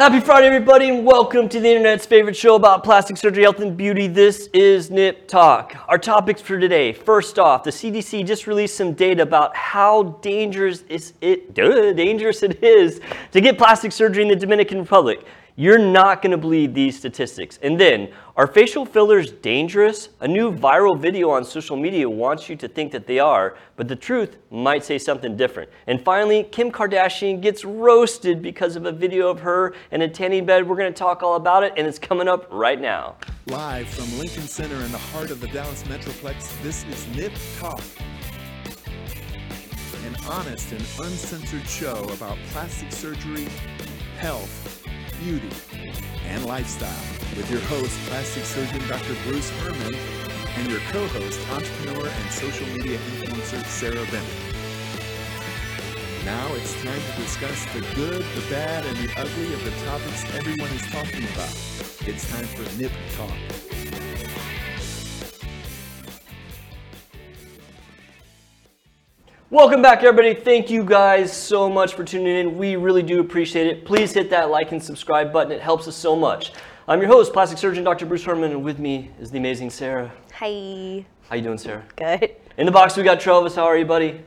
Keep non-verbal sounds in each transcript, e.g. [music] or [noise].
Happy Friday, everybody, and welcome to the internet's favorite show about plastic surgery, health, and beauty. This is Nip Talk. Our topics for today first off, the CDC just released some data about how dangerous is it, duh, dangerous it is to get plastic surgery in the Dominican Republic. You're not going to believe these statistics. And then, are facial fillers dangerous? A new viral video on social media wants you to think that they are, but the truth might say something different. And finally, Kim Kardashian gets roasted because of a video of her in a tanning bed. We're going to talk all about it, and it's coming up right now. Live from Lincoln Center in the heart of the Dallas Metroplex, this is Nip Talk. An honest and uncensored show about plastic surgery, health, beauty, and lifestyle with your host, plastic surgeon Dr. Bruce Hermann, and your co-host, entrepreneur and social media influencer Sarah Bennett. Now it's time to discuss the good, the bad, and the ugly of the topics everyone is talking about. It's time for Nip Talk. Welcome back, everybody. Thank you guys so much for tuning in. We really do appreciate it. Please hit that like and subscribe button. It helps us so much. I'm your host, plastic surgeon Dr. Bruce Hermann, and with me is the amazing Sarah. Hi. How you doing, Sarah? Good. In the box, we got Travis. How are you, buddy?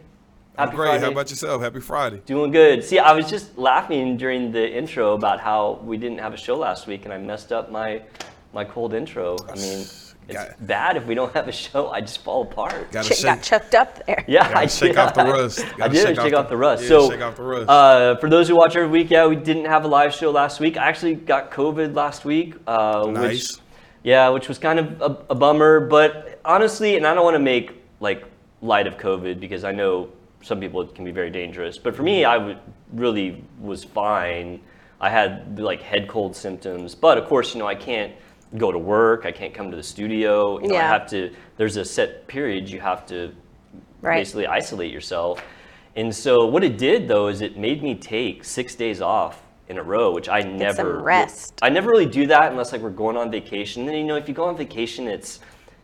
I'm Happy great. Friday. How about yourself? Happy Friday. Doing good. See, I was just laughing during the intro about how we didn't have a show last week, and I messed up my my cold intro. I mean, it's Got- bad if we don't have a show. I just fall apart. Gotta Ch- shake, got choked up there. Yeah, gotta I shake did. off the rust. [laughs] I Gotta did shake, off the, rust. yeah, so, shake off the rust. Uh, for those who watch every week, yeah, we didn't have a live show last week. I actually got COVID last week. Uh, Nice. Which, yeah, which was kind of a, a bummer. But honestly, and I don't want to make like light of COVID because I know some people it can be very dangerous. But for me, I w- really was fine. I had like head cold symptoms, but of course, you know, I can't go to work. I can't come to the studio. You know, I have to. There's a set period you have to Right. basically isolate yourself. And so what it did though is it made me take six days off in a row, which I never some rest. I never really do that unless like we're going on vacation. Then you know if you go on vacation, it's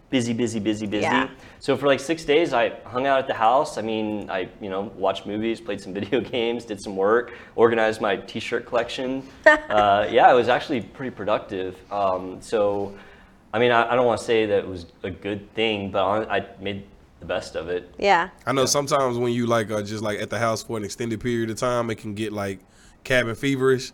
busy, busy, busy, busy. Yeah. So for like six days, I hung out at the house. I mean, I you know watched movies, played some [laughs] video games, did some work, organized my T-shirt collection. [laughs] uh, yeah, it was actually pretty productive. Um, so, I mean, I, I don't want to say that it was a good thing, but I, I made the best of it. Yeah. I know sometimes when you like are just like at the house for an extended period of time, it can get like cabin feverish.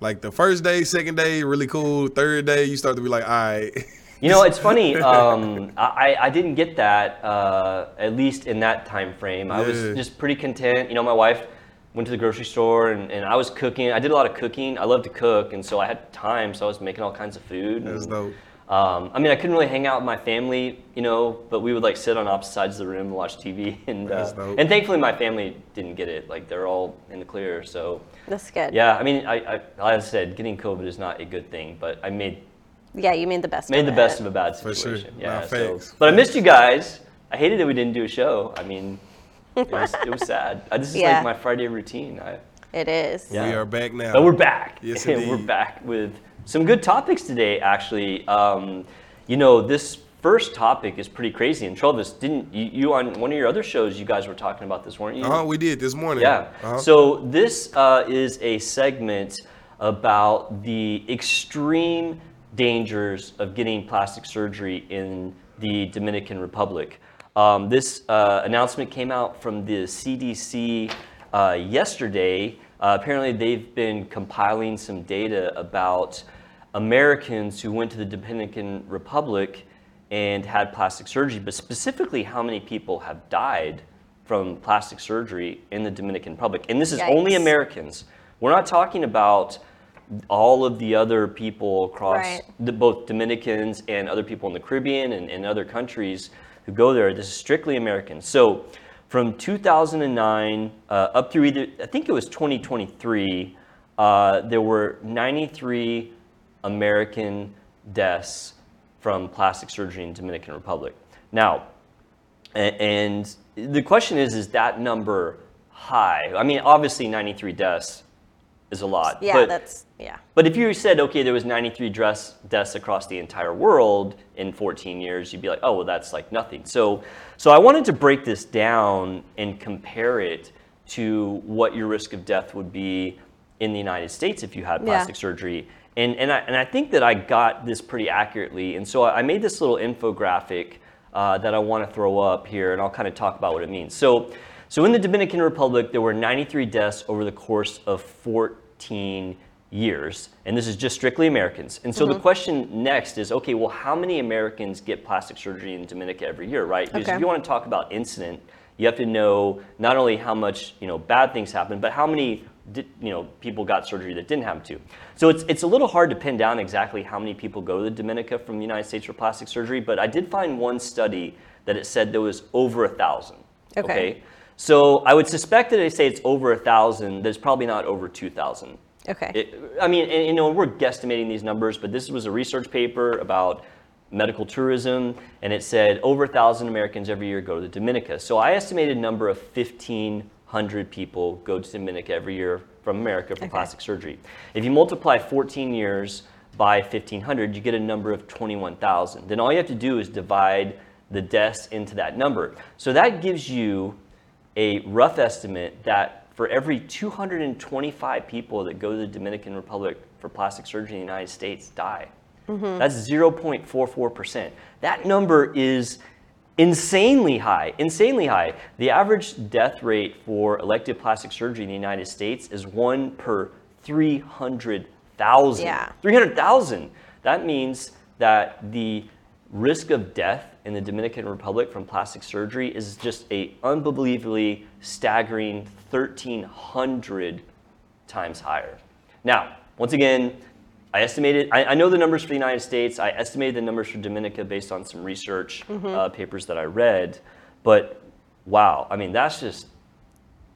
Like the first day, second day, really cool. Third day, you start to be like, all right. [laughs] You know, it's funny. [laughs] Um, I, I didn't get that uh, at least in that time frame. I was just pretty content. You know, my wife went to the grocery store and, and I was cooking. I did a lot of cooking. I love to cook, and so I had time, so I was making all kinds of food. That's and, dope. Um, I mean, I couldn't really hang out with my family, you know, but we would like sit on opposite sides of the room and watch TV. [laughs] And uh, and thankfully, my family didn't get it. Like they're all in the clear. So That's good. yeah, I mean, I, I like I said, getting COVID is not a good thing, but I made Yeah, you made the best made of the it. best of a bad For situation. sure. Yeah. Nah, so, facts. but I missed you guys. I hated that we didn't do a show. I mean, it was, it was [laughs] sad. I, this is Yeah. like my Friday routine. I, It is. Yeah. We are back now. but we're back. Yes, And [laughs] we're indeed. back with some good topics today. Actually, um, you know, this first topic is pretty crazy. And Travis, didn't you, you on one of your other shows? You guys were talking about this, weren't you? Uh-huh, we did this morning. Yeah. Uh-huh. So this uh, is a segment about the extreme dangers of getting plastic surgery in the Dominican Republic. Um, this uh, announcement came out from the CDC uh, yesterday. Uh, apparently, they've been compiling some data about Americans who went to the Dominican Republic and had plastic surgery, but specifically how many people have died from plastic surgery in the Dominican Republic. And this is only Americans. We're not talking about all of the other people across Right. the, both Dominicans and other people in the Caribbean and, and other countries who go there. This is strictly American. So from 2009 uh, up through either, I think it was 2023, uh, there were 93 American deaths from plastic surgery in Dominican Republic. Now, and the question is, is that number high? I mean, obviously 93 deaths is a lot. Yeah, but, that's yeah. but if you said, okay, there was 93 dress, deaths across the entire world in 14 years, you'd be like, oh, well, that's like nothing. So, so I wanted to break this down and compare it to what your risk of death would be in the United States if you had Yeah. plastic surgery. And, and, I, and I think that I got this pretty accurately. And so I made this little infographic uh, that I want to throw up here, and I'll kind of talk about what it means. So, so in the Dominican Republic, there were 93 deaths over the course of 14 years, and this is just strictly Americans. And so the mm-hmm. question next is, okay, well, how many Americans get plastic surgery in Dominica every year, right? Because Okay. if you want to talk about incident, you have to know not only how much you know bad things happen, but how many di- you know people got surgery that didn't have to. So it's it's a little hard to pin down exactly how many people go to the Dominica from the United States for plastic surgery, but I did find one study that it said there was over a thousand. Okay. So I would suspect that they say it's over a thousand. There's probably not over two thousand. Okay. It, I mean, and, you know, we're guesstimating these numbers, but this was a research paper about medical tourism, and it said over a thousand Americans every year go to the Dominica. So I estimated a number of 1,500 people go to Dominica every year from America for plastic surgery. If you multiply 14 years by 1,500, you get a number of 21,000. Then all you have to do is divide the deaths into that number. So that gives you a rough estimate that for every 225 people that go to the Dominican Republic for plastic surgery in the United States die. Mm-hmm. That's 0.44%. That number is insanely high, insanely high. The average death rate for elective plastic surgery in the United States is one per 300,000. Yeah. 300,000. That means that the risk of death in the Dominican Republic from plastic surgery is just a unbelievably staggering 1,300 times higher. Now, once again, I estimated, I, I know the numbers for the United States. I estimated the numbers for Dominica based on some research uh, papers that I read. But wow, I mean, that's just,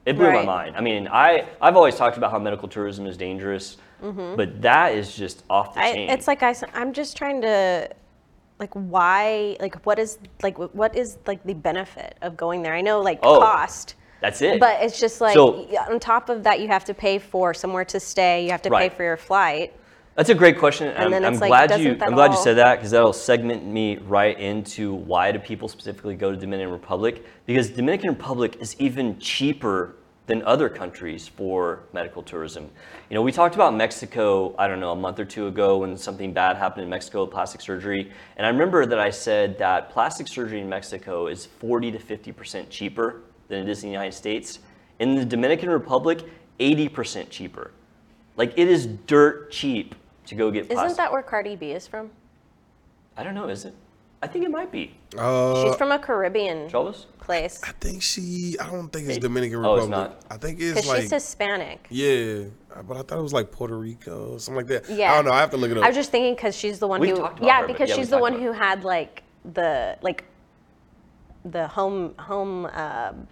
it blew my mind. I mean, I, I've always talked about how medical tourism is dangerous, but that is just off the I, chain. it's like I, I, am just trying to, like, why, like, what is, like, what is, like, the benefit of going there? I know, like, Oh, cost, that's it. but it's just like, So- on top of that, you have to pay for somewhere to stay, you have to Right. pay for your flight. That's a great question. And I'm, I'm like, glad you. I'm glad you said that because that'll segment me right into why do people specifically go to Dominican Republic? Because Dominican Republic is even cheaper than other countries for medical tourism. You know, we talked about Mexico. I don't know a month or two ago when something bad happened in Mexico with plastic surgery, and I remember that I said that plastic surgery in Mexico is 40 to 50 percent cheaper than it is in the United States. In the Dominican Republic, 80 percent cheaper. Like it is dirt cheap to go get plastic. Isn't that where Cardi B is from? I don't know, is it? I think it might be. Uh, She's from a Caribbean Travis? place. I think she. I don't think it's It- Dominican oh, it's Republic. not? I think Because it's like she's Hispanic. yeah, but I thought it was like Puerto Rico, something like that. Yeah. I don't know. I have to look it up. I was just thinking because she's the one We've who, talked about yeah, her, but because yeah, we she's the talked one about who had like the like the home home um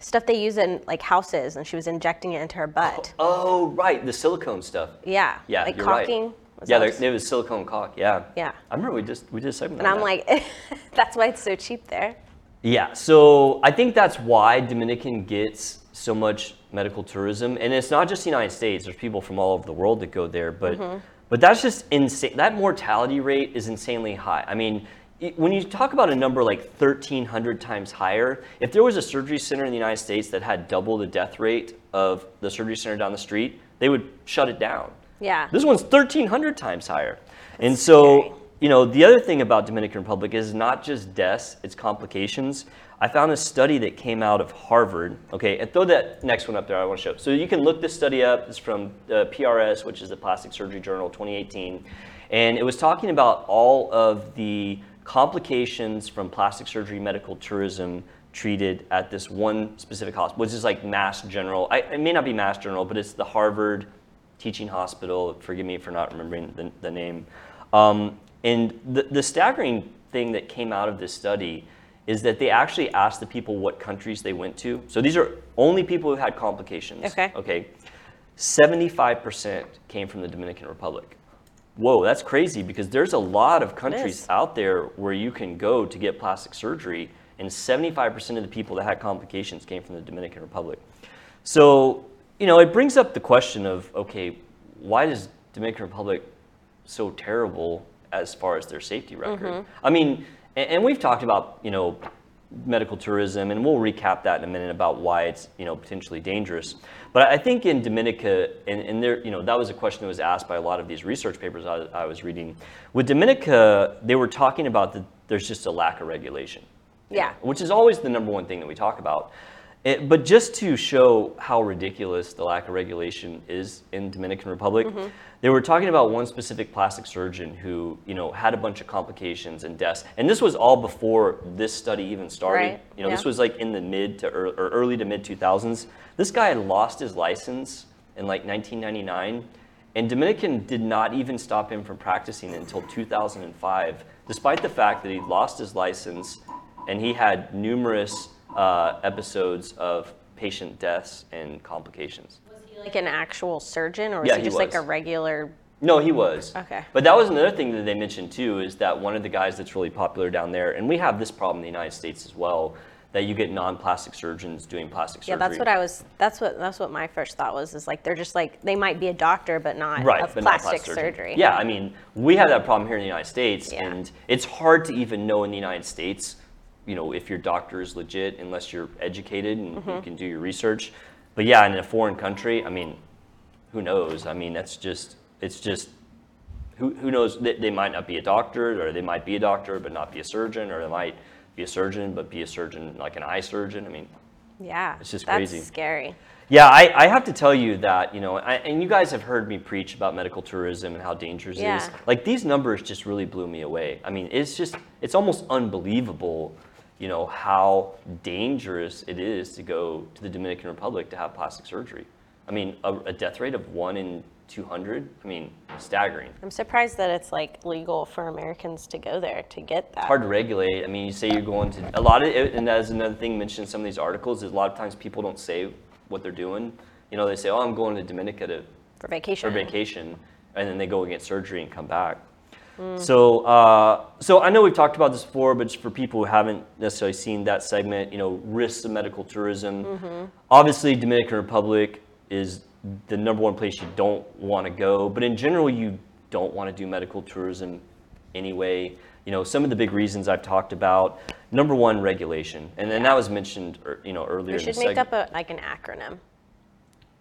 stuff they use in like houses, and she was injecting it into her butt. Oh, right, the silicone stuff. Yeah, Yeah, like you're caulking. Was Yeah, there, it was silicone caulk. Yeah. Yeah. I remember we just we did a segment. and I'm that. like, [laughs] that's why it's so cheap there. Yeah, so I think that's why Dominican gets so much medical tourism, and it's not just the United States. There's people from all over the world that go there, but mm-hmm. but that's just insane. That mortality rate is insanely high. I mean, it- when you talk about a number like 1,300 times higher, if there was a surgery center in the United States that had double the death rate of the surgery center down the street, they would shut it down. Yeah. This one's 1,300 times higher, and so scary. you know, the other thing about Dominican Republic is not just deaths, it's complications. I found a study that came out of Harvard. Okay, and throw that next one up there. I want to show. So you can look this study up. It's from uh, PRS, which is the Plastic Surgery Journal, 2018, and it was talking about all of the complications from plastic surgery medical tourism treated at this one specific hospital, which is like Mass General. I, it may not be Mass General, but it's the Harvard Teaching Hospital. Forgive me for not remembering the, the name. Um, and the, the staggering thing that came out of this study is that they actually asked the people what countries they went to. So these are only people who had complications. Okay. Okay. 75% came from the Dominican Republic. Whoa, that's crazy because there's a lot of countries out there where you can go to get plastic surgery, and 75% of the people that had complications came from the Dominican Republic. So, you know, it brings up the question of okay, why is Dominican Republic so terrible as far as their safety record? Mm-hmm. I mean, and, and we've talked about, you know, medical tourism, and we'll recap that in a minute about why it's you know potentially dangerous. But I think in Dominica, and, and there, you know, that was a question that was asked by a lot of these research papers I, I was reading. With Dominica, they were talking about that there's just a lack of regulation Yeah. which is always the number one thing that we talk about. It, but just to show how ridiculous the lack of regulation is in Dominican Republic, Mm-hmm. they were talking about one specific plastic surgeon who, you know, had a bunch of complications and deaths. And this was all before this study even started. Right, You know, this was like in the mid to ear or early to mid 2000s. This guy had lost his license in like 1999, and Dominican did not even stop him from practicing until 2005, despite the fact that he lost his license and he had numerous uh, episodes of patient deaths and complications. Was he like an actual surgeon, or was Yeah, he he just like a was. regular? No, he was. Okay. But that was another thing that they mentioned too is that one of the guys that's really popular down there, and we have this problem in the United States as well, that you get non-plastic surgeons doing plastic surgery. Yeah, that's what I was. That's what that's what my first thought was. Is like they're just like they might be a doctor, but not right, of but not plastic plastic surgery. Yeah, I mean, we have that problem here in the United States, Yeah. and it's hard to even know in the United States, you know, if your doctor is legit unless you're educated and Mm-hmm. you can do your research. But yeah, in a foreign country, I mean, who knows? I mean, that's just, it's just, who, who knows? They, they might not be a doctor, or they might be a doctor but not be a surgeon, or they might be a surgeon but be a surgeon like an eye surgeon. I mean, yeah. It's just that's crazy. Scary. yeah, I, I have to tell you that, you know, I, and you guys have heard me preach about medical tourism and how dangerous it is. Like these numbers just really blew me away. I mean, it's just, it's almost unbelievable, you know, how dangerous it is to go to the Dominican Republic to have plastic surgery. I mean, a, a death rate of one in 200, I mean, staggering. I'm surprised that it's like legal for Americans to go there to get that. hard to regulate. I mean, you say you're going to a lot of it, and that's another thing mentioned in some of these articles is a lot of times people don't say what they're doing. You know, they say, "Oh, I'm going to Dominica to for vacation. for vacation," and then they go and get surgery and come back. So, uh, so I know we've talked about this before, but just for people who haven't necessarily seen that segment, you know, risks of medical tourism. Obviously, Dominican Republic is the number one place you don't want to go, but in general, you don't want to do medical tourism anyway. You know, some of the big reasons I've talked about. Number one, regulation, and then that was mentioned, er, you know, earlier. We in the should make up a like an acronym.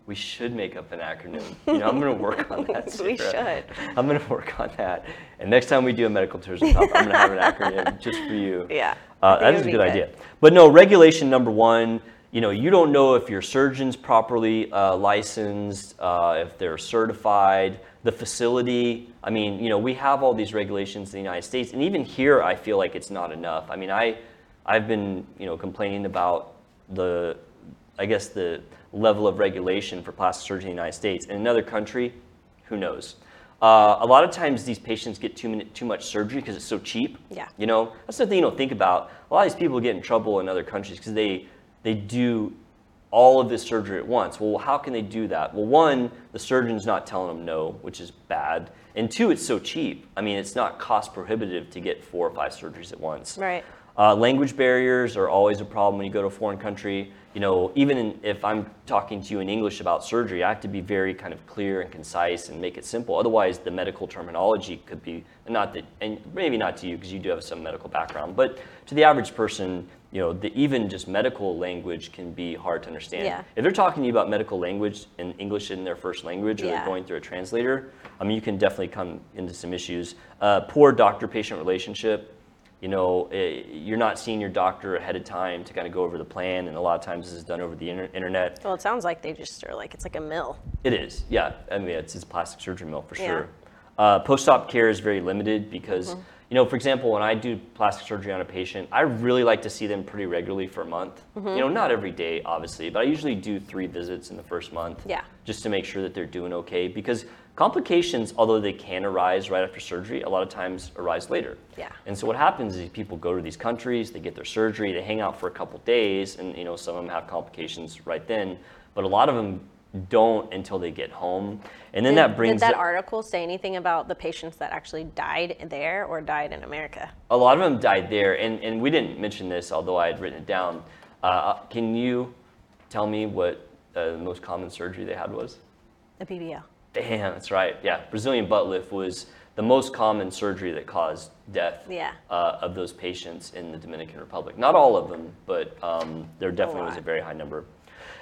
We should make up an acronym. You know, I'm going to work on [laughs] that. We should. I'm going to work on that. And next time we do a medical tourism talk, I'm going to have an [laughs] acronym just for you. Yeah, Uh, that is a would good idea. But no, regulation number one, you know, you don't know if your surgeon's properly uh, licensed, uh, if they're certified, the facility. I mean, you know, we have all these regulations in the United States, and even here, I feel like it's not enough. I mean, I, I've been, you know, complaining about the, I guess the level of regulation for plastic surgery in the United States. In another country, who knows? Uh, a lot of times these patients get too, many, too much surgery because it's so cheap. Yeah. You know, that's the thing you don't think about. A lot of these people get in trouble in other countries because they they do all of this surgery at once. Well, how can they do that? Well, one, the surgeon's not telling them no, which is bad. And two, it's so cheap. I mean, it's not cost prohibitive to get four or five surgeries at once. Right. Uh, language barriers are always a problem when you go to a foreign country. You know, even in, if I'm talking to you in English about surgery, I have to be very kind of clear and concise and make it simple. Otherwise, the medical terminology could be not that, and maybe not to you because you do have some medical background, but to the average person, you know, the, even just medical language can be hard to understand. Yeah. If they're talking to you about medical language and English in their first language, or Yeah. they're going through a translator, I mean, you can definitely come into some issues. Uh, poor doctor-patient relationship you know, eh, you're not seeing your doctor ahead of time to kind of go over the plan, and a lot of times this is done over the inter- internet. Well, it sounds like they just are like it's like a mill. It is, yeah. I mean, it's, it's a plastic surgery mill for Yeah. sure. Uh, post-op care is very limited because, Mm-hmm. You know, for example, when I do plastic surgery on a patient, I really like to see them pretty regularly for a month. Mm-hmm. You know, not every day, obviously, but I usually do three visits in the first month. Yeah. Just to make sure that they're doing okay because complications, although they can arise right after surgery, a lot of times arise later. Yeah. And so what happens is people go to these countries, they get their surgery, they hang out for a couple days, and you know some of them have complications right then, but a lot of them don't until they get home, and then Did, that brings did that article say anything about the patients that actually died there or died in America? a lot of them died there, and, and we didn't mention this, although I had written it down. Uh, can you tell me what uh, the most common surgery they had was? A BBL. Damn, that's right. Yeah, Brazilian butt lift was the most common surgery that caused death Yeah. uh, of those patients in the Dominican Republic. Not all of them, but um, there definitely was a very high number.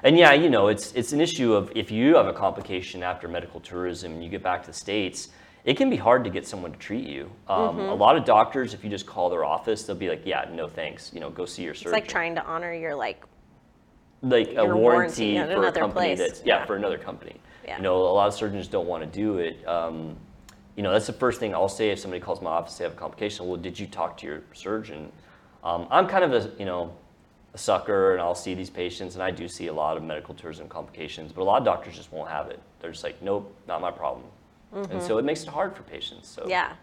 And yeah, you know, it's it's an issue of if you have a complication after medical tourism and you get back to the states, it can be hard to get someone to treat you. Um, Mm-hmm. A lot of doctors, if you just call their office, they'll be like, "Yeah, no thanks. You know, go see your surgeon." It's like trying to honor your like like a warranty, warranty for a another company place. that's yeah, Yeah. for another company. Yeah. You know, a lot of surgeons don't want to do it. Um, you know, that's the first thing I'll say if somebody calls my office they have a complication. Well, did you talk to your surgeon? Um, I'm kind of a you know a sucker, and I'll see these patients, and I do see a lot of medical tourism complications, but a lot of doctors just won't have it. They're just like, nope, not my problem, and so it makes it hard for patients. So Mm-hmm. yeah.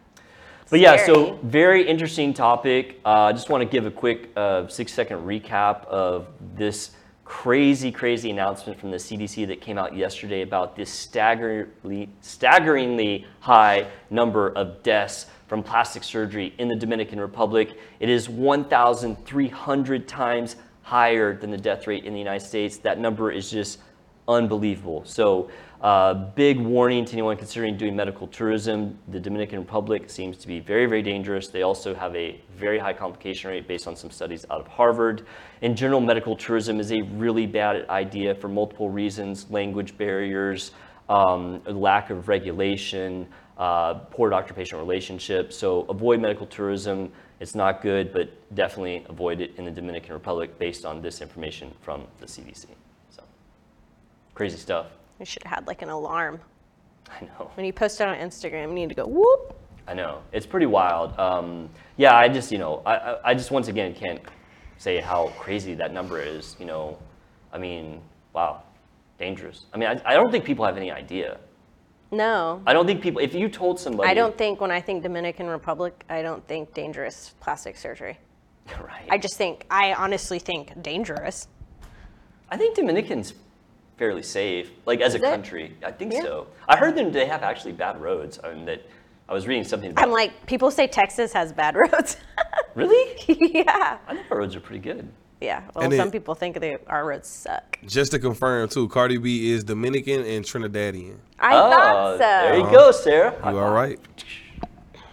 but yeah, so very interesting topic. Uh, I just want to give a quick uh, six second recap of this crazy, crazy announcement from the CDC that came out yesterday about this staggeringly, staggeringly high number of deaths from plastic surgery in the Dominican Republic. It is 1,300 times higher than the death rate in the United States. That number is just unbelievable. So, uh, big warning to anyone considering doing medical tourism. The Dominican Republic seems to be very, very dangerous. They also have a very high complication rate based on some studies out of Harvard. In general, medical tourism is a really bad idea for multiple reasons language barriers, um, lack of regulation, uh, poor doctor patient relationship. So, avoid medical tourism. It's not good, but definitely avoid it in the Dominican Republic based on this information from the CDC. So, crazy stuff. You should have had like an alarm. [laughs] I know. When you post it on Instagram, you need to go whoop. I know. It's pretty wild. Um, yeah, I just, you know, I, I, I just once again can't say how crazy that number is. You know, I mean, wow, dangerous. I mean, I, I don't think people have any idea. No. I don't think people, if you told somebody. I don't think when I think Dominican Republic, I don't think dangerous plastic surgery. Right. I just think I honestly think dangerous. I think Dominican's fairly safe, like as a it? country. I think Yeah. so. I heard them, they have actually bad roads. I mean, that I was reading something about. I'm like, people say Texas has bad [laughs] roads. really? [laughs] yeah. I think our roads are pretty good. Yeah. Well, And some it- people think they, our roads suck. Just to confirm too, Cardi B is Dominican and Trinidadian. I oh, thought so. there you go, Sarah. You all right?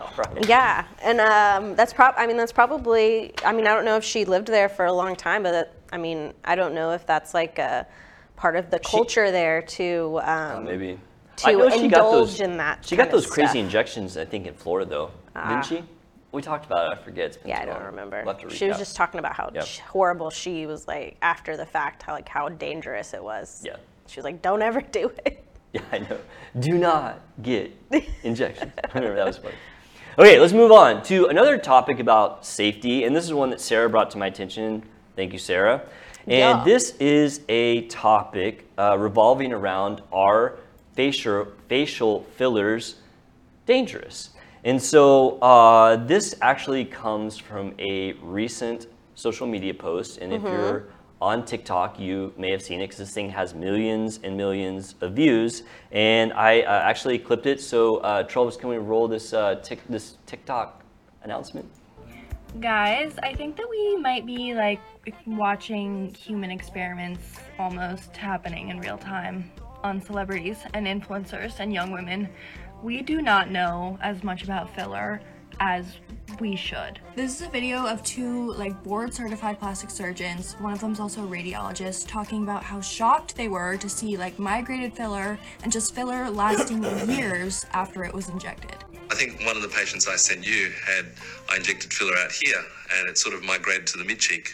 All right. Yeah, and um, that's prob. I mean, that's probably. I mean, I don't know if she lived there for a long time, but that, I mean, I don't know if that's like a part of the culture there to. Um, Oh, Maybe. to I know she got indulge those. in that She got kind of those crazy stuff. injections. I think in Florida though, Ah. didn't she? We talked about it. I forget. It's been Yeah, I don't long. remember. We'll have to She was recap. just talking about how Yep. sh- horrible she was like after the fact, how like how dangerous it was. Yeah. She was like, "Don't ever do it." [laughs] Yeah, I know. Do not get [laughs] injections. [laughs] I remember that was funny. Okay, let's move on to another topic about safety, and this is one that Sarah brought to my attention. Thank you, Sarah. And Yeah. this is a topic uh, revolving around are facial facial fillers dangerous? And so uh, this actually comes from a recent social media post, and if you're on TikTok, you may have seen it because this thing has millions and millions of views. And I uh, actually clipped it. So, uh, Travis, can we roll this uh, tic- this TikTok announcement? Guys, I think that we might be like watching human experiments almost happening in real time on celebrities and influencers and young women. We do not know as much about filler as we should. This is a video of two like board certified plastic surgeons. One of them's also a radiologist talking about how shocked they were to see like migrated filler and just filler lasting [coughs] years after it was injected. I think one of the patients I sent you had I injected filler out here, and it sort of migrated to the mid cheek,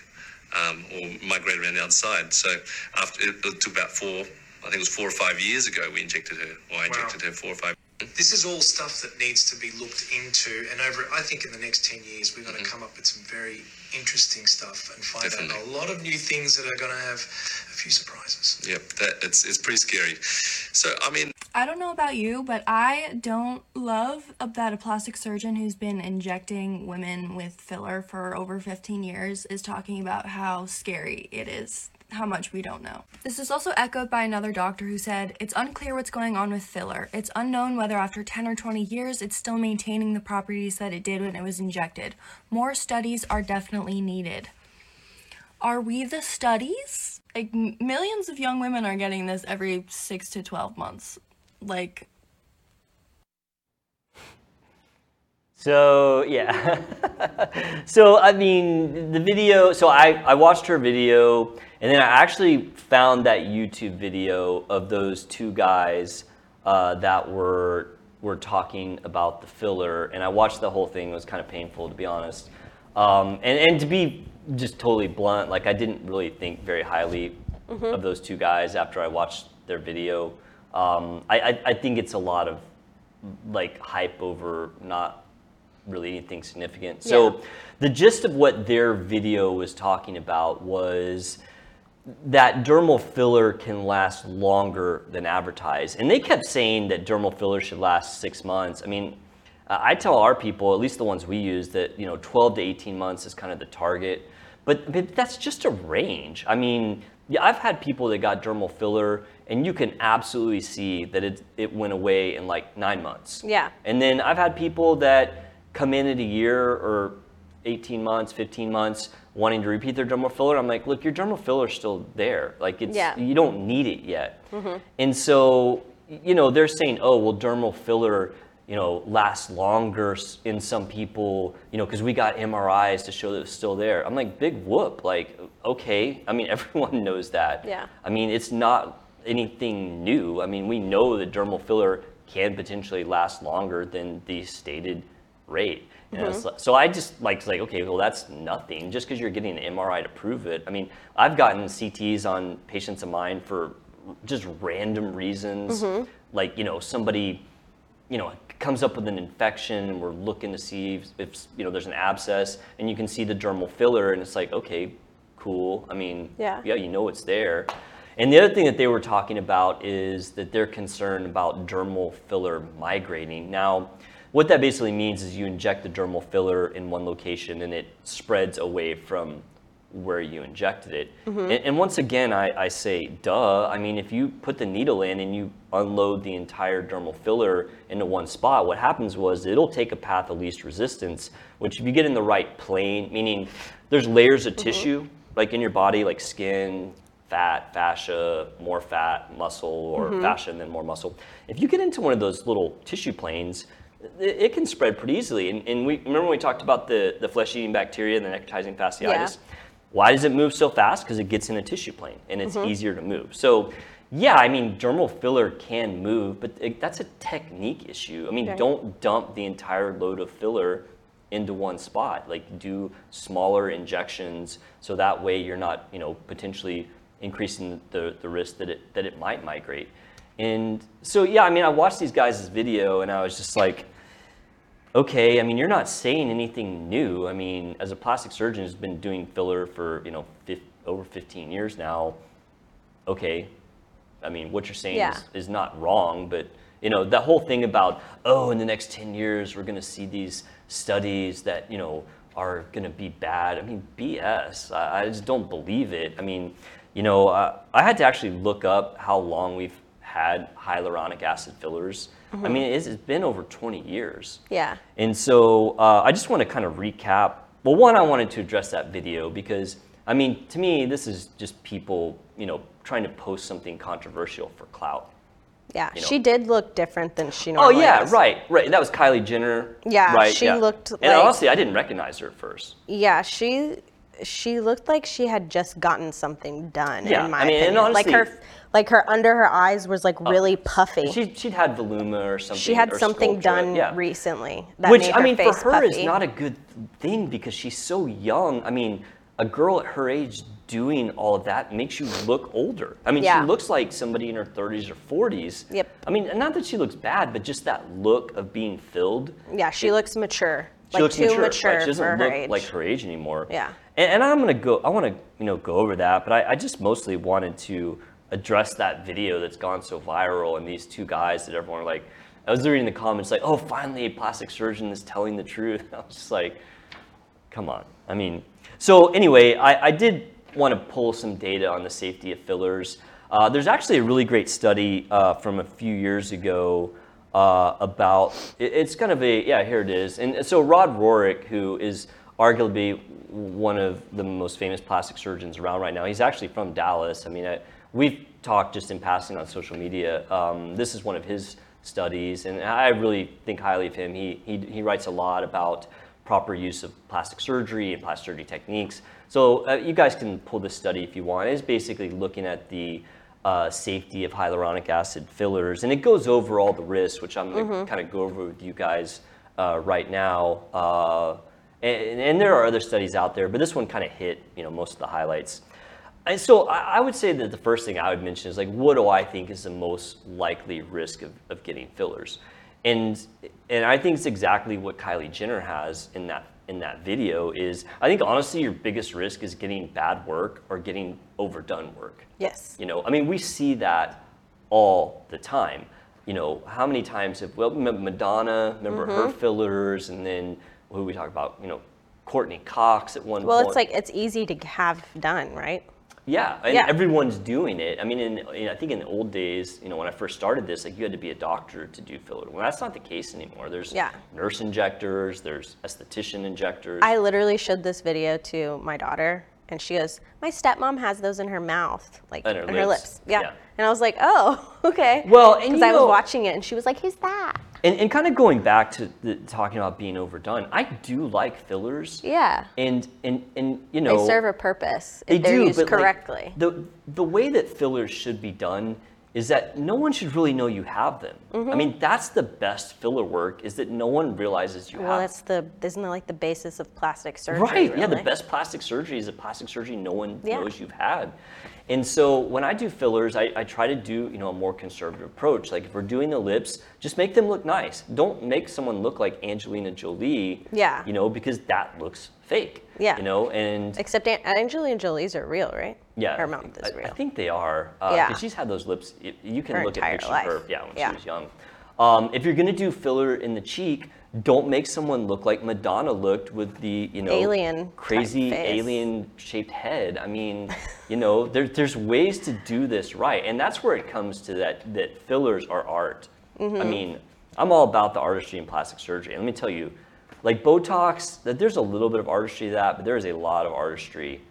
um, or migrated around the outside. So after it, it took about four, I think it was four or five years ago we injected her, or I injected her four or five. This is all stuff that needs to be looked into, and over, I think, in the next 10 years, we're going to mm-hmm. come up with some very interesting stuff and find out a lot of new things that are going to have a few surprises. Yep, that it's it's pretty scary. So I mean, I don't know about you, but I don't love that a plastic surgeon who's been injecting women with filler for over 15 years is talking about how scary it is, how much we don't know. This is also echoed by another doctor who said, It's unclear what's going on with filler. It's unknown whether after 10 or 20 years it's still maintaining the properties that it did when it was injected. More studies are definitely needed. Are we the studies? Like, millions of young women are getting this every 6 to 12 months. Like, So yeah. [laughs] so I mean, the video. So I I watched her video, and then I actually found that YouTube video of those two guys uh, that were were talking about the filler, and I watched the whole thing. It was kind of painful, to be honest. Um, and and to be just totally blunt, like I didn't really think very highly of those two guys after I watched their video. Um, I, I I think it's a lot of like hype over not really anything significant. So Yeah. the gist of what their video was talking about was that dermal filler can last longer than advertised. And they kept saying that dermal filler should last six months. I mean, I tell our people, at least the ones we use, that you know 12 to 18 months is kind of the target. But, but that's just a range. I mean, yeah, I've had people that got dermal filler, and you can absolutely see that it, it went away in like nine months. Yeah. And then I've had people that come in at a year or 18 months, 15 months, wanting to repeat their dermal filler. I'm like, look, your dermal filler's still there. Like it's Yeah. you don't need it yet. Mm-hmm. And so, you know, they're saying, oh, well, dermal filler, you know, lasts longer in some people, you know, because we got MRIs to show that it's still there. I'm like, big whoop. Like, okay. I mean, [laughs] everyone knows that. Yeah. I mean, it's not anything new. I mean, we know that dermal filler can potentially last longer than the stated rate. You know, Mm-hmm. so, I just like was like, okay, well, that's nothing. Just because you're getting an MRI to prove it. I mean, I've gotten CTs on patients of mine for just random reasons, Mm-hmm. like you know somebody, you know, comes up with an infection, and we're looking to see if, if you know there's an abscess, and you can see the dermal filler, and it's like, okay, cool. I mean, Yeah. yeah, you know it's there. And the other thing that they were talking about is that they're concerned about dermal filler migrating. Now, what that basically means is you inject the dermal filler in one location and it spreads away from where you injected it. Mm-hmm. And, and once again, I, I say, duh. I mean, if you put the needle in and you unload the entire dermal filler into one spot, what happens was it'll take a path of least resistance, which if you get in the right plane, meaning there's layers of mm-hmm. tissue, like in your body, like skin, fat, fascia, more fat, muscle, or mm-hmm. fascia and then more muscle. If you get into one of those little tissue planes, it, can spread pretty easily. And, and we remember when we talked about the, the flesh-eating bacteria and the necrotizing fasciitis. Why does it move so fast? Because it gets in a tissue plane and it's mm-hmm. easier to move. So, yeah, I mean, dermal filler can move, but it, that's a technique issue. I mean, Okay. don't dump the entire load of filler into one spot. Like, do smaller injections so that way you're not, you know, potentially increasing the, the risk that it that it might migrate. And so, yeah, I mean, I watched these guys' video and I was just like, okay, I mean, you're not saying anything new. I mean, as a plastic surgeon who's been doing filler for, you know, fif- over 15 years now, okay, I mean, what you're saying Yeah. is, is not wrong, but, you know, that whole thing about, oh, in the next 10 years, we're going to see these studies that, you know, are going to be bad. I mean, BS. I, I just don't believe it. I mean, you know, uh, I had to actually look up how long we've had hyaluronic acid fillers. I mean, it's, it's been over 20 years. Yeah. And so uh, I just want to kind of recap. Well, one, I wanted to address that video because, I mean, to me, this is just people, you know, trying to post something controversial for clout. Yeah. You know. She did look different than she normally. Oh yeah, does. right, right. That was Kylie Jenner. Yeah, right. she yeah. looked And like- honestly, I didn't recognize her at first. Yeah, she she looked like she had just gotten something done. Yeah, in my I mean, opinion. like her Oh, like her under her eyes was like oh, really puffy. She, She she'd had Voluma or something. She had something Sculptra, done yeah. recently that Which I mean, for her puffy. is not a good thing because she's so young. I mean, a girl at her age doing all of that makes you look older. I mean, Yeah. she looks like somebody in her 30s or 40s. Yep. I mean, not that she looks bad, but just that look of being filled. yeah, she looks mature. She like looks too mature. mature, right? She doesn't look her like her age anymore. Yeah. And, and I'm gonna go. I want to you know go over that, but I, I just mostly wanted to address that video that's gone so viral and these two guys that everyone like. I was reading the comments like, "Oh, finally a plastic surgeon is telling the truth." [laughs] I was just like, "Come on." I mean, so anyway, I, I did want to pull some data on the safety of fillers. Uh, there's actually a really great study uh, from a few years ago uh, about it- it's kind of a yeah here it is and so Rod Rohrich who is arguably one of the most famous plastic surgeons around right now he's actually from Dallas I mean I, we've talked just in passing on social media um, this is one of his studies, and I really think highly of him. He, he, he writes a lot about proper use of plastic surgery and plastic surgery techniques. So uh, you guys can pull this study if you want. It's basically looking at the uh, safety of hyaluronic acid fillers, and it goes over all the risks, which I'm going to kind of go over with you guys uh, right now. And, and there are other studies out there, but this one kind of hit you know most of the highlights. And so I, I would say that the first thing I would mention is like, what do I think is the most likely risk of, of getting fillers? And and I think it's exactly what Kylie Jenner has in that in that video is I think honestly your biggest risk is getting bad work or getting overdone work. Yes. You know, I mean we see that all the time. You know, how many times have well Madonna, remember her Mm-hmm. fillers and then who we talk about, you know, Courteney Cox at one Well, point. Well, it's like it's easy to have done, right? Yeah, and Yeah. everyone's doing it. I mean, in, in I think in the old days, you know, when I first started this, like you had to be a doctor to do filler. Well, that's not the case anymore. There's Yeah. nurse injectors, there's esthetician injectors. I literally showed this video to my daughter, and she goes, "My stepmom has those in her mouth, like And her in her lips. lips." Yeah. Yeah. And I was like, "Oh, [laughs] okay." Well, because I was watching it, and she was like, "Who's that?" And, and kind of going back to the, talking about being overdone, I do like fillers. Yeah. And and and you know They serve a purpose They if they're do, used but like, correctly. the the way that fillers should be done is that no one should really know you have them. Mm-hmm. I mean, that's the best filler work is that no one realizes you well, have. Well, that's the isn't that like the basis of plastic surgery? Right. Yeah, the best plastic surgery is a plastic surgery no one Yeah. knows you've had. And so when I do fillers, I, I try to do you know a more conservative approach. Like if we're doing the lips, just make them look nice. Don't make someone look like Angelina Jolie. Yeah. You know because that looks fake. Yeah. You know and Except An- Angelina Jolie's are real, right? yeah, Her mouth is I, real. I think they are. Uh, Yeah. she's had those lips. You can Her look at pictures life. of her. Yeah, when Yeah. she was young. Um, if you're gonna do filler in the cheek, don't make someone look like Madonna looked with the you know Alien crazy alien shaped head. I mean, you know, [laughs] there, there's ways to do this right, and that's where it comes to that that fillers are art. Mm-hmm. I mean, I'm all about the artistry in plastic surgery. And let me tell you, like Botox, that there's a little bit of artistry to that, but there is a lot of artistry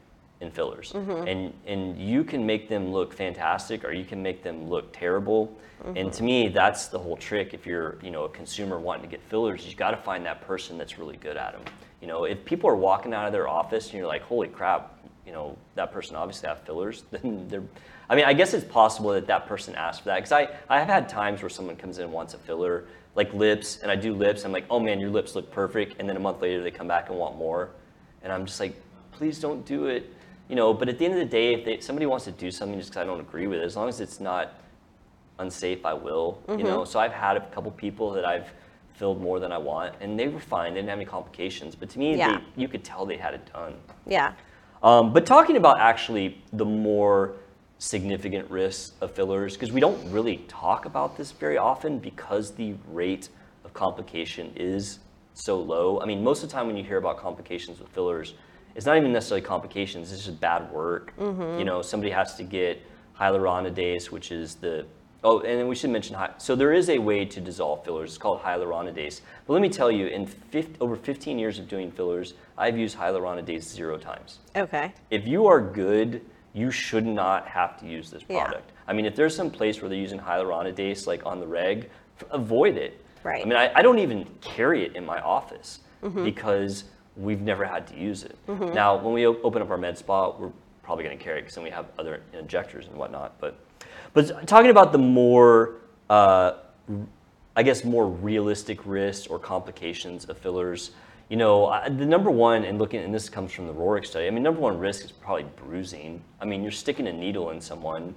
in fillers. Mm-hmm. And and you can make them look fantastic or you can make them look terrible. And Mm-hmm. to me, that's the whole trick. If you're, you know, a consumer wanting to get fillers, you've got to find that person that's really good at them. You know, if people are walking out of their office and you're like, "Holy crap," you know, that person obviously have fillers, [laughs] then they're I mean, I guess it's possible that that person asked for that because I, I have had times where someone comes in and wants a filler, like lips, and I do lips. I'm like, oh man, your lips look perfect. And then a month later, they come back and want more. And I'm just like, please don't do it. You know, but at the end of the day, if they, somebody wants to do something just because I don't agree with it, as long as it's not unsafe, I will. You know, so I've had a couple people that I've filled more than I want, and they were fine. They didn't have any complications. But to me, Yeah. they, you could tell they had it done. yeah. Um, but talking about actually the more significant risks of fillers, because we don't really talk about this very often because the rate of complication is so low. I mean, most of the time when you hear about complications with fillers, it's not even necessarily complications, it's just bad work. Mm-hmm. You know, somebody has to get hyaluronidase, which is the Oh, and then we should mention, so there is a way to dissolve fillers. It's called hyaluronidase. But let me tell you, in 50, over 15 years of doing fillers, I've used hyaluronidase zero times Okay. if you are good, you should not have to use this Yeah. product. I mean, if there's some place where they're using hyaluronidase, like on the reg, f- avoid it. Right. I mean, I, I don't even carry it in my office Mm-hmm. because we've never had to use it. Now, when we o- open up our med spa, we're probably going to carry it because then we have other injectors and whatnot. But, but talking about the more, uh, I guess, more realistic risks or complications of fillers. You know, I- the number one, and looking, and this comes from the Rohrich study. I mean, number one risk is probably bruising. I mean, you're sticking a needle in someone,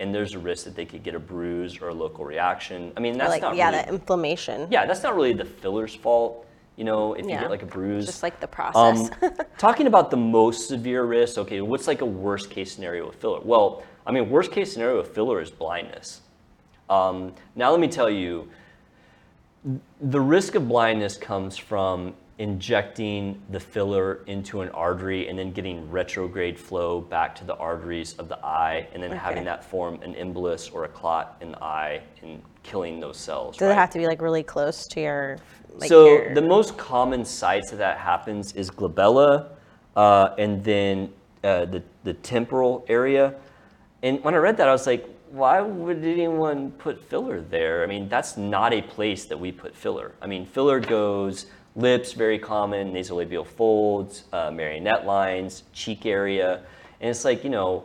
and there's a risk that they could get a bruise or a local reaction. I mean, that's like not yeah, really, that inflammation. yeah, that's not really the filler's fault. You know, if you get like a bruise, Just like the um, process. [laughs] talking about the most severe risk, okay, what's like a worst case scenario with filler? Well, I mean, worst case scenario with filler is blindness. Um, now, let me tell you, the risk of blindness comes from injecting the filler into an artery and then getting retrograde flow back to the arteries of the eye and then having that form an embolus or a clot in the eye and killing those cells. Does right? it have to be like really close to your? Like so your, the most common sites that that happens is glabella, uh, and then uh, the the temporal area. And when I read that, I was like, why would anyone put filler there? I mean, that's not a place that we put filler. I mean, filler goes lips, very common, nasolabial folds, uh, marionette lines, cheek area. And it's like, you know,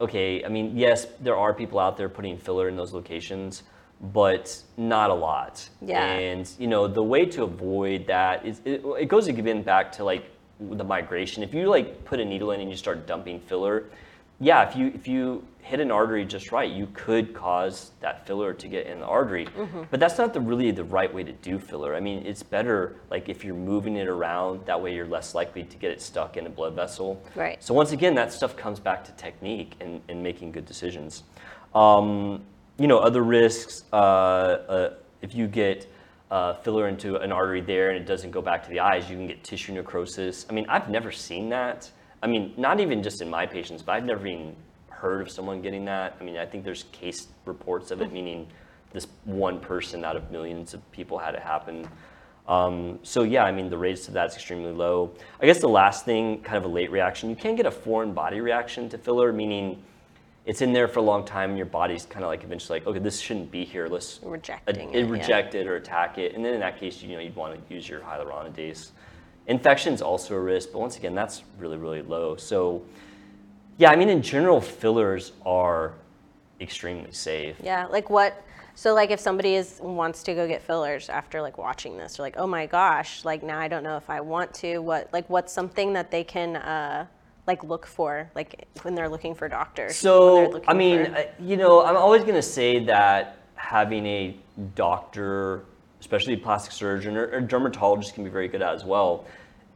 okay, I mean, yes, there are people out there putting filler in those locations, but not a lot. Yeah. And, you know, the way to avoid that is, it, it goes again back to like the migration. If you like put a needle in and you start dumping filler, yeah, if you if you hit an artery just right, you could cause that filler to get in the artery. But that's not the really the right way to do filler. I mean, it's better like if you're moving it around. That way, you're less likely to get it stuck in a blood vessel. Right. So once again, that stuff comes back to technique and, and making good decisions. Um, you know, other risks. Uh, uh, if you get uh, filler into an artery there and it doesn't go back to the eyes, you can get tissue necrosis. I mean, I've never seen that. I mean, not even just in my patients, but I've never even heard of someone getting that. I mean, I think there's case reports of it, meaning this one person out of millions of people had it happen. Um, so yeah, I mean, the rates of that's extremely low. I guess the last thing, kind of a late reaction, you can get a foreign body reaction to filler, meaning it's in there for a long time and your body's kind of like eventually like, okay, this shouldn't be here. Let's Rejecting it, yeah. reject it or attack it. And then in that case, you know, you'd want to use your hyaluronidase. Infection's also a risk, but once again, that's really, really low. So yeah, I mean, in general, fillers are extremely safe. Yeah, like what? So like if somebody is wants to go get fillers after like watching this, they're like, oh my gosh, like now I don't know if I want to. What like what's something that they can uh, like look for like when they're looking for doctors? So, I mean, for- you know, I'm always going to say that having a doctor, especially plastic surgeon or, or dermatologist, can be very good at as well.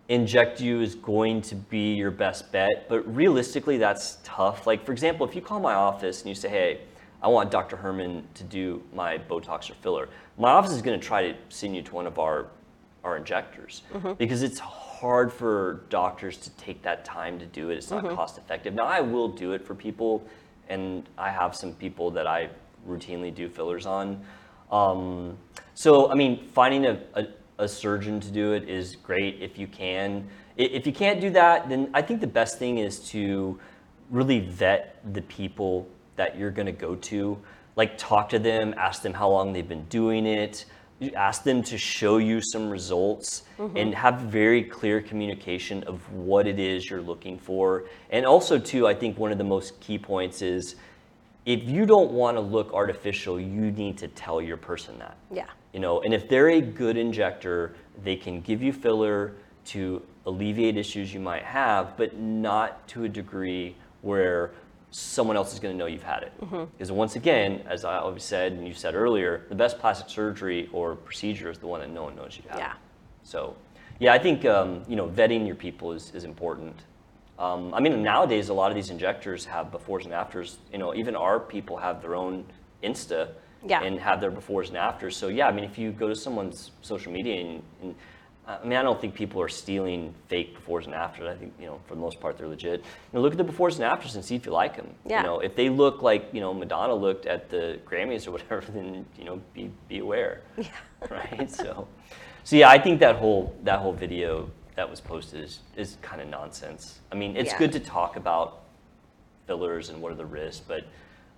Inject you is going to be your best bet, but realistically, that's tough. Like, for example, if you call my office and you say, hey, I want Dr. Hermann to do my Botox or filler, my office is going to try to send you to one of our, our injectors because it's hard for doctors to take that time to do it. It's not cost effective. Now, I will do it for people, and I have some people that I routinely do fillers on. Um, so, I mean, finding a, a, a surgeon to do it is great if you can. If you can't do that, then I think the best thing is to really vet the people that you're going to go to. Like, talk to them, ask them how long they've been doing it, ask them to show you some results, mm-hmm. and have very clear communication of what it is you're looking for. And also, too, I think one of the most key points is if you don't want to look artificial, you need to tell your person that. yeah. You know, and if they're a good injector, they can give you filler to alleviate issues you might have, but not to a degree where someone else is going to know you've had it. Because once again, as I always said and you said earlier, the best plastic surgery or procedure is the one that no one knows you have. Yeah. So, yeah, I think um, you know vetting your people is, is important. Um, I mean, nowadays a lot of these injectors have befores and afters. You know, even our people have their own Insta Yeah. and have their befores and afters. So yeah, I mean, if you go to someone's social media and, and I mean, I don't think people are stealing fake befores and afters. I think you know, for the most part, they're legit. You know, look at the befores and afters and see if you like them. Yeah. You know, if they look like you know Madonna looked at the Grammys or whatever, [laughs] then you know, be be aware. Yeah. Right. So, so yeah, I think that whole that whole video that was posted is is kind of nonsense. I mean, it's Yeah. good to talk about fillers and what are the risks, but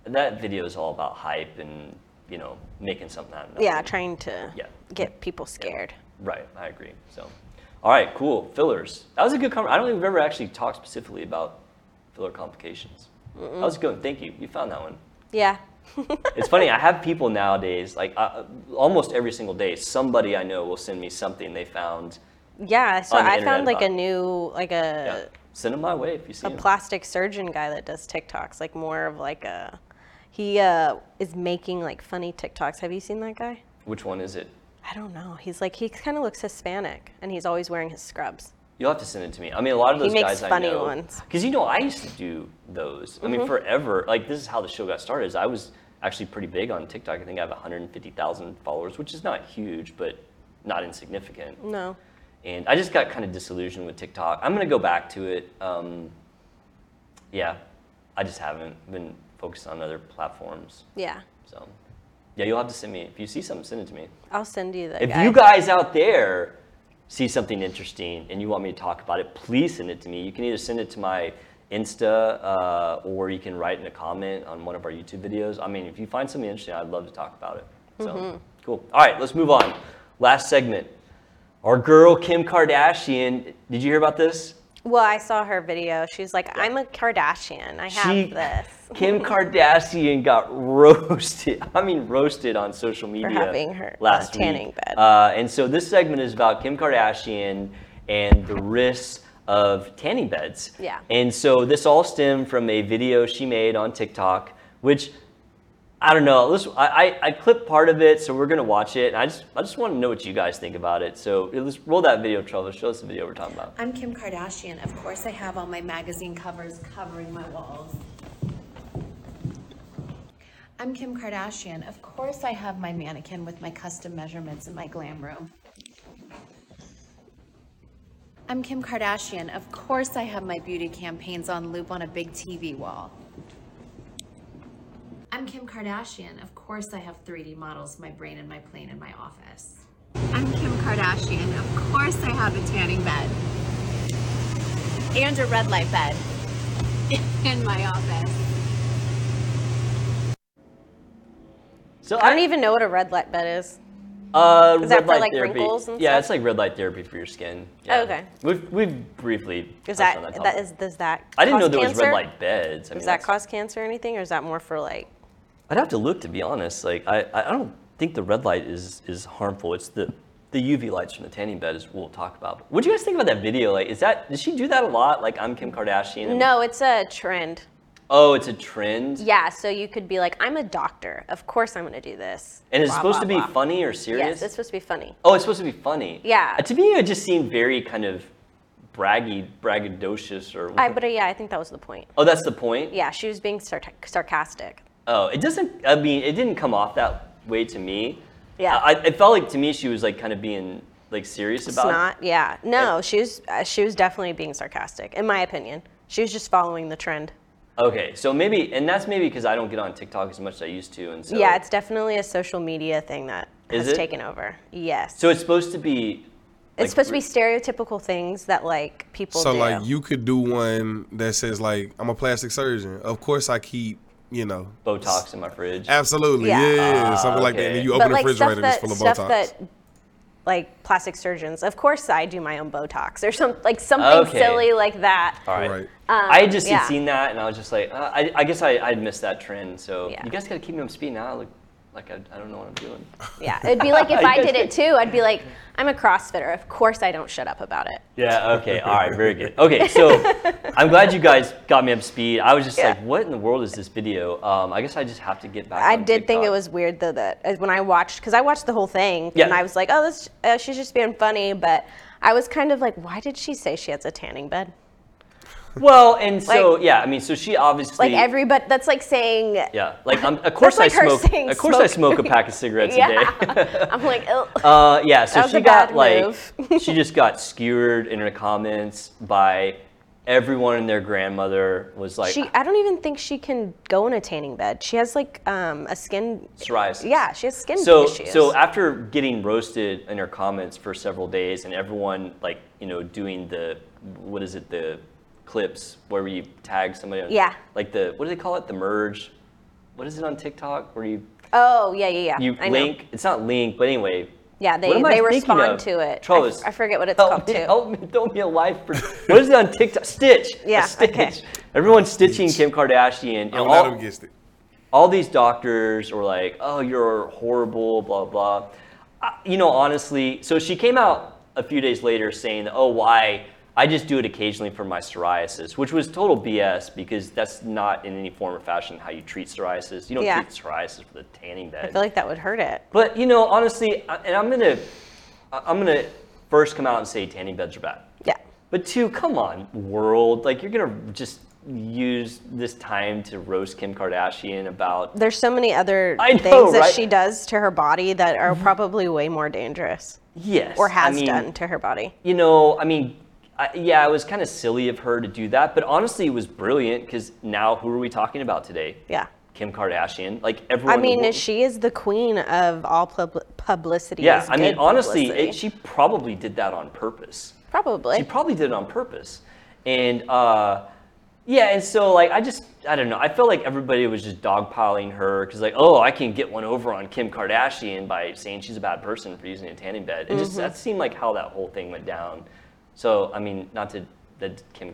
that video is all about hype and you know making something out of nothing. Yeah, trying to Yeah. get people scared. Right, I agree. So, all right, cool. Fillers. That was a good conversation. I don't think we've ever actually talked specifically about filler complications. That was good. Thank you. You found that one. Yeah. [laughs] It's funny. I have people nowadays, like uh, almost every single day, somebody I know will send me something they found. Yeah, so On the I internet found like a about- new like Yeah, a send them my way if you see a plastic surgeon guy that does TikToks, like more of like a he uh, is making like funny TikToks. Have you seen that guy? Which one is it? I don't know. He's like he kind of looks Hispanic, and he's always wearing his scrubs. You'll have to send it to me. I mean, a lot of He those makes guys funny I know. ones. Mm-hmm. Because you know, I used to do those. I mean, forever. Like this is how the show got started. Is I was actually pretty big on TikTok. I think I have 150,000 followers, which is not huge, but not insignificant. No. And I just got kind of disillusioned with TikTok. I'm gonna go back to it. Um, yeah, I just haven't been focused on other platforms. Yeah. So, yeah, you'll have to send me if you see something, send it to me. I'll send you the If guy. you guys out there see something interesting and you want me to talk about it, please send it to me. You can either send it to my Insta, uh, or you can write in a comment on one of our YouTube videos. I mean, if you find something interesting, I'd love to talk about it. So Mm-hmm. cool. All right, let's move on. Last segment. Our girl Kim Kardashian. Did you hear about this? Well, I saw her video. She's like, I'm a Kardashian. I have She- this. Kim [laughs] Kardashian got roasted. [laughs] I mean, roasted on social media For having her- last tanning week. bed. Uh, and so this segment is about Kim Kardashian and the risks of tanning beds. Yeah. And so this all stemmed from a video she made on TikTok, which I don't know. I, I, I clipped part of it, so we're gonna watch it. And I just I just want to know what you guys think about it. So let's roll that video, Trevor. Show us the video we're talking about. I'm Kim Kardashian. Of course, I have all my magazine covers covering my walls. I'm Kim Kardashian. Of course, I have my mannequin with my custom measurements in my glam room. I'm Kim Kardashian. Of course, I have my beauty campaigns on loop on a big TV wall. I'm Kim Kardashian. Of course, I have 3D models, my brain, and my plane in my office. I'm Kim Kardashian. Of course, I have a tanning bed and a red light bed [laughs] in my office. So I don't even know what a red light bed is. Uh, Is that for, light like, therapy. wrinkles and stuff? yeah, stuff? it's like red light therapy for your skin. Oh, okay. We've we've briefly. Is that, on that topic. is does that I didn't know cause there was red light beds. I mean, Does that cause cancer or anything, or is that more for like? I'd have to look to be honest. Like I, I don't think the red light is is harmful. It's the the UV lights from the tanning bed is we'll talk about. What do you guys think about that video? Like, is that does she do that a lot? Like, I'm Kim Kardashian. No, it's a trend. Oh, it's a trend. Yeah, so you could be like, I'm a doctor. Of course, I'm going to do this. And it's Blah, supposed blah, to be blah. funny or serious? Yes, it's supposed to be funny. Oh, it's supposed to be funny. Yeah. Uh, to me, it just seemed very kind of braggy, braggadocious, or. I, but uh, yeah, I think that was the point. oh, that's the point. Yeah, she was being sart- sarcastic. Oh, it doesn't. I mean, it didn't come off that way to me. Yeah. I, it felt like to me she was like kind of being like serious about It's about. not. Yeah, no, she was. Uh, she was definitely being sarcastic, in my opinion. She was just following the trend. Okay, so maybe, and that's maybe because I don't get on TikTok as much as I used to, and so. yeah, it's definitely a social media thing that Is has it? taken over. Yes. So it's supposed to be. it's supposed to be stereotypical things that like people So do. like you could do one that says like I'm a plastic surgeon. Of course I keep you know Botox in my fridge. Absolutely, Yeah. yeah, yeah, something like that. And then you open like the stuff refrigerator and it's that full of stuff Botox. that like plastic surgeons. Of course, I do my own Botox or some like something Okay. silly like that. All right. Right. I had just had Um, yeah. seen that, and I was just like, uh, I, I guess I, I'd missed that trend. So Yeah. you guys got to keep me up to speed now. Like, like I, I don't know what I'm doing. Yeah, it'd be like [laughs] if I did it too. I'd be like, I'm a CrossFitter. Of course, I don't shut up about it. Yeah. Okay. All right. Very good. Okay. So [laughs] I'm glad you guys got me up speed. I was just Yeah. like, what in the world is this video? Um, I guess I just have to get back. To it. I did think it was weird though that uh, when I watched because I watched the whole thing Yeah. and I was like, oh, this uh, she's just being funny, but I was kind of like, why did she say she has a tanning bed? Well, and so Like- yeah, I mean, so she obviously Like everybody, that's like saying. Yeah, like um, of [laughs] course like I her smoke. saying Of course I smoke. smoke a pack of cigarettes a day. [laughs] I'm like, Ugh. [laughs] Uh, yeah, so That was she a got bad like move. she just got skewered in her comments by everyone and their grandmother was like she. I don't even think she can go in a tanning bed. She has like um, a skin. psoriasis. Yeah, she has skin So issues. so after getting roasted in her comments for several days and everyone like you know doing the what is it the clips where you tag somebody on Yeah. like the what do they call it the merge what is it on TikTok where you oh yeah, yeah, yeah. you I know. link it's not link but anyway Yeah, they What am I they respond of? to it. I, Trellis, forget what it's help called me, too. Help me, throw me a life. For, what is it on TikTok? Stitch. A Yeah, Stitch. okay. Everyone's stitching Kim Kardashian. And I'm all, not against it. all these doctors were like, "Oh, you're horrible," blah blah. Uh, you know, honestly, so she came out a few days later saying, "Oh, why? I just do it occasionally for my psoriasis," which was total BS because that's not in any form or fashion how you treat psoriasis. You don't Yeah. treat psoriasis with a tanning bed. I feel like that would hurt it. But you know, honestly, and I'm gonna, I- I'm gonna first come out and say tanning beds are bad. Yeah. But two, come on, world, like you're gonna just use this time to roast Kim Kardashian about. There's so many other know, things that right? Mm-hmm. she does to her body that are probably way more dangerous Yes. or I has mean, done to her body. You know, I mean, I, yeah, it was kind of silly of her to do that, but honestly, it was brilliant because now who are we talking about today? Yeah. Kim Kardashian. Like everyone. I mean, world- she is the queen of all pub- publicity. Yeah, I mean, honestly, it, she probably did that on purpose. probably. She probably did it on purpose. And uh, Yeah, and so like I just I don't know. I felt like everybody was just dogpiling her because like oh I can get one over on Kim Kardashian by saying she's a bad person for using a tanning bed. It just that seemed like how that whole thing went down. So I mean, not to that Kim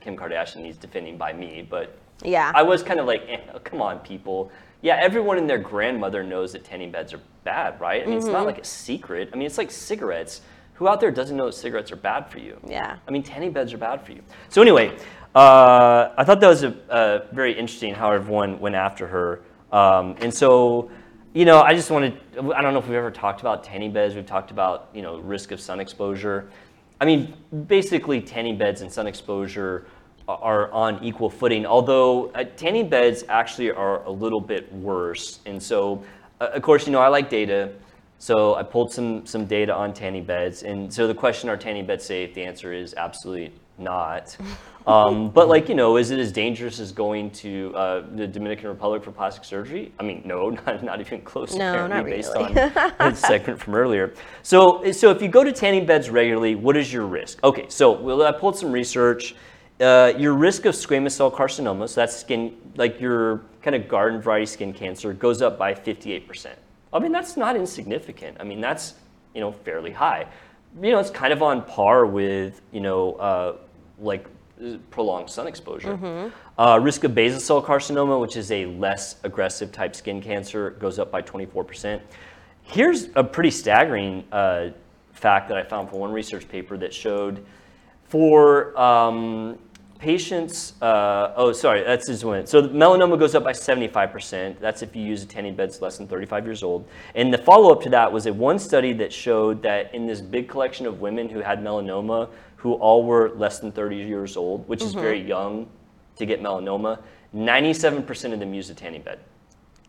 Kim Kardashian needs defending by me, but Yeah. I was kind of like, eh, come on, people. Yeah, everyone and their grandmother knows that tanning beds are bad, right? I mean, it's not like a secret. I mean, it's like cigarettes. Who out there doesn't know that cigarettes are bad for you? Yeah. I mean, tanning beds are bad for you. So anyway, uh, I thought that was a, a very interesting how everyone went after her. Um, and so, you know, I just wanted, I don't know if we've ever talked about tanning beds. We've talked about, you know, risk of sun exposure. I mean, basically tanning beds and sun exposure are on equal footing, although uh, tanning beds actually are a little bit worse. And so, uh, of course, you know, I like data. So I pulled some, some data on tanning beds. And so the question, are tanning beds safe? The answer is absolutely not. Um, but like, you know, is it as dangerous as going to uh, the Dominican Republic for plastic surgery? I mean, no, [laughs] not, not even close No, apparently not based really. on the [laughs] segment from earlier. So, so if you go to tanning beds regularly, what is your risk? Okay, so well, I pulled some research. Uh, your risk of squamous cell carcinoma, so that's skin, like your kind of garden variety skin cancer, goes up by 58%. I mean, that's not insignificant. I mean, that's, you know, fairly high. You know, it's kind of on par with, you know, uh, like prolonged sun exposure. Uh, risk of basal cell carcinoma, which is a less aggressive type skin cancer, goes up by 24%. Here's a pretty staggering uh, fact that I found from one research paper that showed for um, patients, uh, oh, sorry, that's just one. So the melanoma goes up by 75%. That's if you use a tanning beds less than 35 years old. And the follow up to that was a one study that showed that in this big collection of women who had melanoma, who all were less than 30 years old, which is very mm-hmm. young to get melanoma, 97% of them used a tanning bed.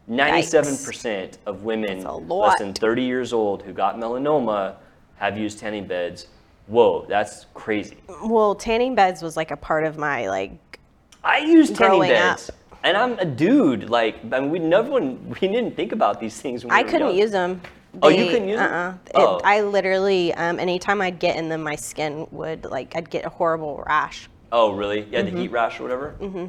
97% of women That's a less than 30 years old who got melanoma have used tanning beds. Whoa, that's crazy. Well, tanning beds was like a part of my like. I used tanning Growing up. beds, and I'm a dude. Like, I mean, we never, we didn't think about these things. When we I were couldn't young. use them. Oh, you can use uh-uh. Oh. It, I literally, um, anytime I'd get in them, my skin would like, I'd get a horrible rash. Oh, really? Yeah, Mm-hmm. the heat rash or whatever. Mm-hmm.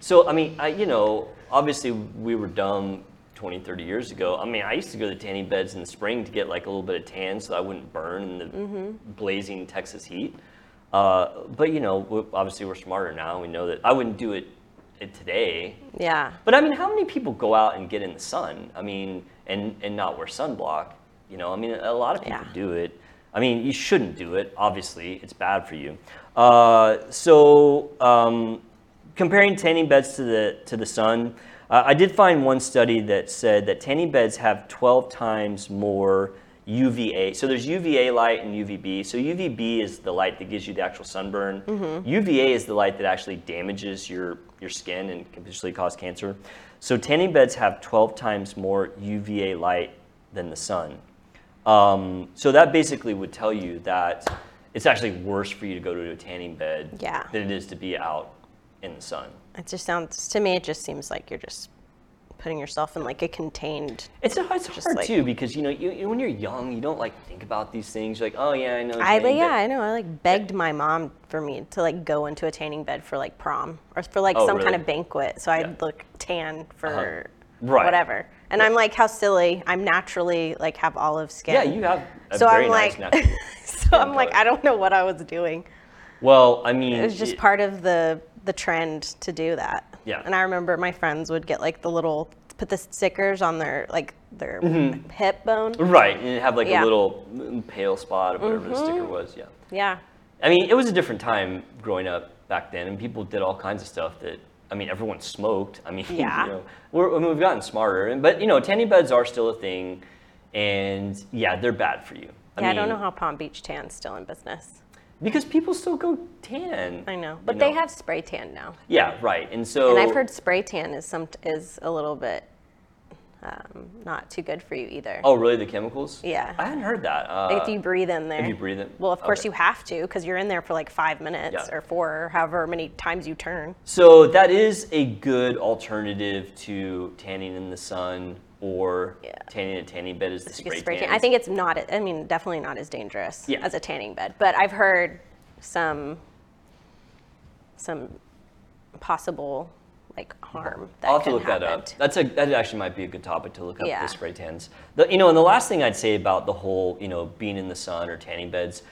So, I mean, I, you know, obviously we were dumb 20, 30 years ago. I mean, I used to go to tanning beds in the spring to get like a little bit of tan so I wouldn't burn in the Mm-hmm. blazing Texas heat. Uh, but you know, obviously we're smarter now. We know that I wouldn't do it, it today. Yeah. But I mean, how many people go out and get in the sun? I mean, and and not wear sunblock. You know, I mean, a lot of people Yeah. do it. I mean, you shouldn't do it. Obviously, it's bad for you. Uh, so, um, comparing tanning beds to the to the sun, uh, I did find one study that said that tanning beds have 12 times more UVA. So there's UVA light and UVB. So UVB is the light that gives you the actual sunburn. UVA is the light that actually damages your your skin and can potentially cause cancer. So tanning beds have 12 times more UVA light than the sun. Um, so that basically would tell you that it's actually worse for you to go to a tanning bed Yeah. than it is to be out in the sun. It just sounds, to me, it just seems like you're just putting yourself in like a contained. It's, a, it's Just hard like- too because you know you, you- when you're young you don't like think about these things. You're like oh yeah I know. I, tanning yeah, bed." I know. I like begged my mom for me to like go into a tanning bed for like prom or for like Oh, some kind of banquet. So I'd Yeah. look tan for Uh-huh. Right. whatever. And I'm like, how silly. I'm naturally like have olive skin. Yeah, you have a so very I'm nice like, [laughs] so I'm like. I don't know what I was doing. Well, I mean, It was just y- part of the the trend to do that. Yeah. And I remember my friends would get like the little put the stickers on their like their Mm-hmm. hip bone. right, and have like Yeah. a little pale spot or whatever the sticker was. Yeah. Yeah. I mean, it was a different time growing up back then, and people did all kinds of stuff that. I mean, everyone smoked. I [laughs] mean, Yeah. you know, we're, I mean, we've gotten smarter, and but you know, tanning beds are still a thing, and yeah, they're bad for you. yeah, I don't know how Palm Beach Tan's still in business. Because people still go tan. I know, you but they know. have spray tan now, Yeah, right. And so and I've heard spray tan is some is a little bit um, not too good for you either. Oh, really? The chemicals? Yeah. I hadn't heard that. Uh, if you breathe in there. If you breathe in- Well, of course okay. you have to because you're in there for like five minutes Yeah. or four or however many times you turn. So that is a good alternative to tanning in the sun or Yeah. tanning a tanning bed is the spray, spray tan. I think it's not. I mean, definitely not as dangerous Yeah. as a tanning bed. But I've heard some some possible like harm that I'll have to look that up. That's a that actually might be a good topic to look up Yeah. the spray tans. The, you know, and the last thing I'd say about the whole you know being in the sun or tanning beds,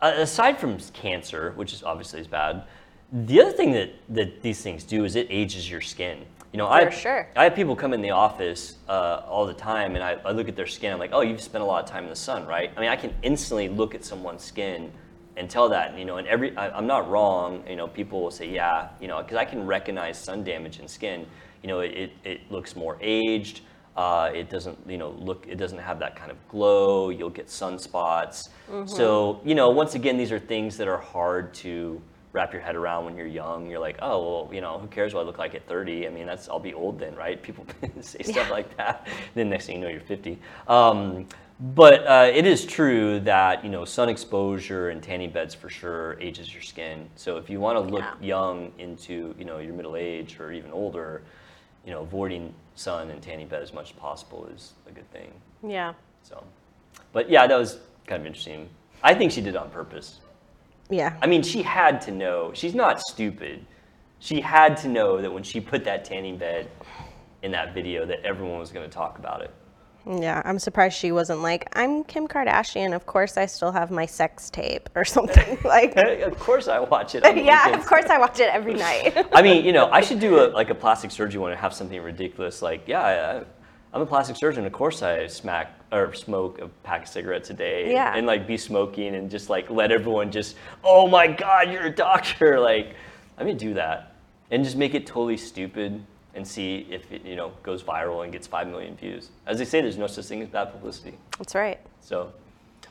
uh, aside from cancer, which is obviously is bad, the other thing that that these things do is it ages your skin. You know, I For sure. I have people come in the office uh, all the time, and I, I look at their skin. I'm like, oh, you've spent a lot of time in the sun, right? I mean, I can instantly look at someone's skin and tell that. You know, and every I, I'm not wrong. You know, people will say, yeah, you know, because I can recognize sun damage in skin. You know, it, it, it looks more aged. Uh, it doesn't, you know, look. It doesn't have that kind of glow. You'll get sunspots. So, you know, once again, these are things that are hard to wrap your head around when you're young. You're like, oh, well, you know, who cares what I look like at 30? I mean, that's I'll be old then, right? People [laughs] say stuff like that. Then next thing you know, you're 50. Um, but uh, it is true that you know sun exposure and tanning beds for sure ages your skin. So if you want to look Yeah. young into you know your middle age or even older, you know, avoiding sun and tanning bed as much as possible is a good thing. Yeah. So, but yeah, that was kind of interesting. I think she did it on purpose. Yeah. I mean, she had to know. She's not stupid. She had to know that when she put that tanning bed in that video, that everyone was going to talk about it. Yeah, I'm surprised she wasn't like, I'm Kim Kardashian. Of course, I still have my sex tape or [laughs] something. [laughs] like, of course, I watch it. [laughs] yeah, weekends. of course, I watch it every night. I mean, you know, I should do a, like a plastic surgery one and have something ridiculous like, yeah, I'm a plastic surgeon. Of course, I smack or smoke a pack of cigarettes a day. Yeah. And like be smoking and just like let everyone just, oh my God, you're a doctor. [laughs] Like, let me do that and just make it totally stupid and see if it, you know, goes viral and gets five million views. As they say, there's no such thing as bad publicity. That's right. So,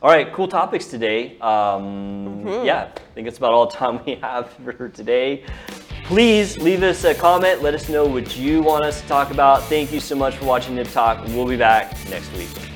all right, cool topics today. Um, Yeah, I think that's about all the time we have for today. Please leave us a comment. Let us know what you want us to talk about. Thank you so much for watching Nip Talk. We'll be back next week.